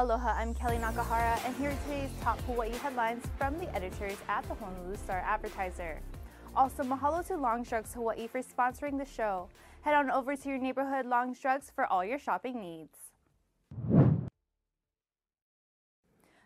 Aloha, I'm Kelly Nakahara, and here are today's top Hawaii headlines from the editors at the Honolulu Star Advertiser. Also, mahalo to Longs Drugs Hawaii for sponsoring the show. Head on over to your neighborhood Longs Drugs for all your shopping needs.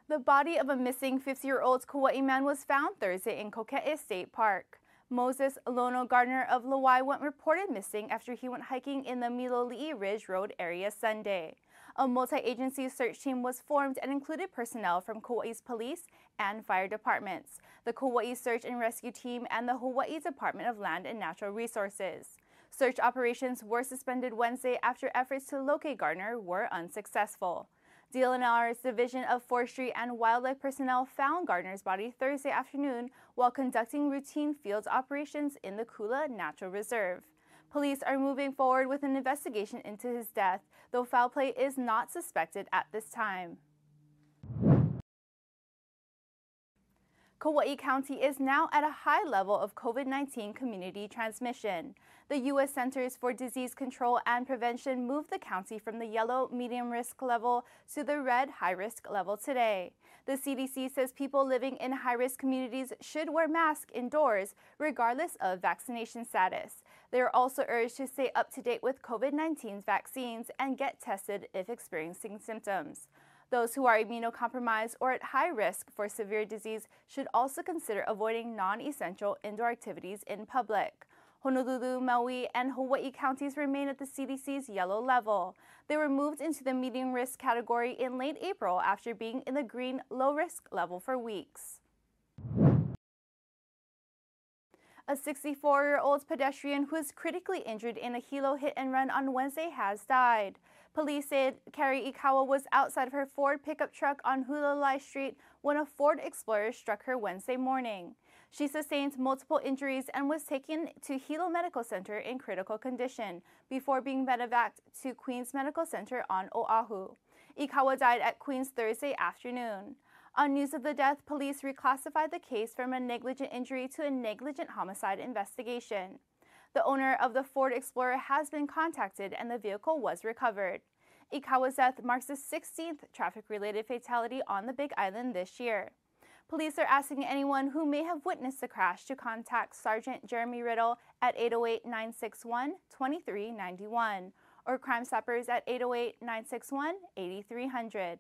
The body of a missing 50 year old Kauai man was found Thursday in Koke'e State Park. Moses Lono Gardner of Lawai went reported missing after he went hiking in the Miloli'i Ridge Road area Sunday. A multi-agency search team was formed and included personnel from Kauai's police and fire departments, the Kauai Search and Rescue Team, and the Hawaii Department of Land and Natural Resources. Search operations were suspended Wednesday after efforts to locate Gardner were unsuccessful. DLNR's Division of Forestry and Wildlife personnel found Gardner's body Thursday afternoon while conducting routine field operations in the Kula Natural Reserve. Police are moving forward with an investigation into his death, though foul play is not suspected at this time. Kauai County is now at a high level of COVID 19 community transmission. The U.S. Centers for Disease Control and Prevention moved the county from the yellow medium risk level to the red high risk level today. The CDC says people living in high risk communities should wear masks indoors, regardless of vaccination status. They are also urged to stay up to date with COVID 19 vaccines and get tested if experiencing symptoms. Those who are immunocompromised or at high risk for severe disease should also consider avoiding non essential indoor activities in public. Honolulu, Maui, and Hawaii counties remain at the CDC's yellow level. They were moved into the medium risk category in late April after being in the green low risk level for weeks. A 64 year old pedestrian who was critically injured in a Hilo hit and run on Wednesday has died. Police said Carrie Ikawa was outside of her Ford pickup truck on Hualalai Street when a Ford Explorer struck her Wednesday morning. She sustained multiple injuries and was taken to Hilo Medical Center in critical condition before being medevaced to Queens Medical Center on Oahu. Ikawa died at Queens Thursday afternoon. On news of the death, police reclassified the case from a negligent injury to a negligent homicide investigation. The owner of the Ford Explorer has been contacted and the vehicle was recovered. Ikawa's death marks the 16th traffic related fatality on the Big Island this year. Police are asking anyone who may have witnessed the crash to contact Sergeant Jeremy Riddle at 808 961 2391 or Crime Stoppers at 808 961 8300.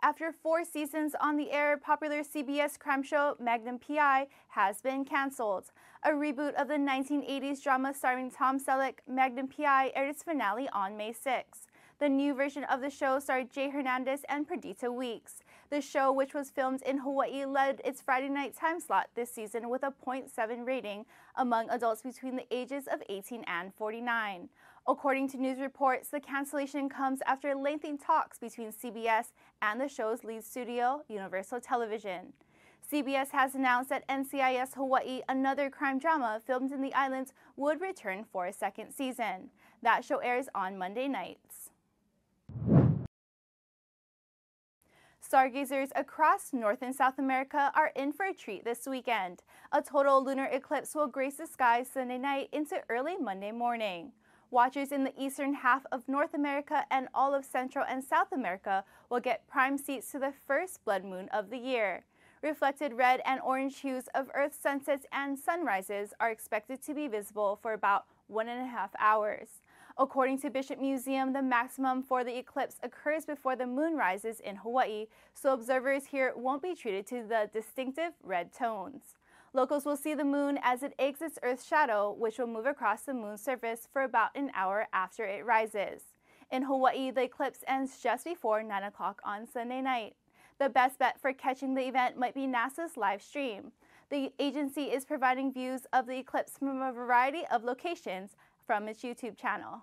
After four seasons on the air, popular CBS crime show Magnum PI has been canceled. A reboot of the 1980s drama starring Tom Selleck, Magnum PI aired its finale on May 6. The new version of the show starred Jay Hernandez and Perdita Weeks. The show, which was filmed in Hawaii, led its Friday night time slot this season with a 0.7 rating among adults between the ages of 18 and 49. According to news reports, the cancellation comes after lengthy talks between CBS and the show's lead studio, Universal Television. CBS has announced that NCIS Hawaii, another crime drama filmed in the islands, would return for a second season. That show airs on Monday nights. Stargazers across North and South America are in for a treat this weekend. A total lunar eclipse will grace the sky Sunday night into early Monday morning. Watchers in the eastern half of North America and all of Central and South America will get prime seats to the first blood moon of the year. Reflected red and orange hues of Earth's sunsets and sunrises are expected to be visible for about one and a half hours. According to Bishop Museum, the maximum for the eclipse occurs before the moon rises in Hawaii, so observers here won't be treated to the distinctive red tones. Locals will see the moon as it exits Earth's shadow, which will move across the moon's surface for about an hour after it rises. In Hawaii, the eclipse ends just before 9 o'clock on Sunday night. The best bet for catching the event might be NASA's live stream. The agency is providing views of the eclipse from a variety of locations from its YouTube channel.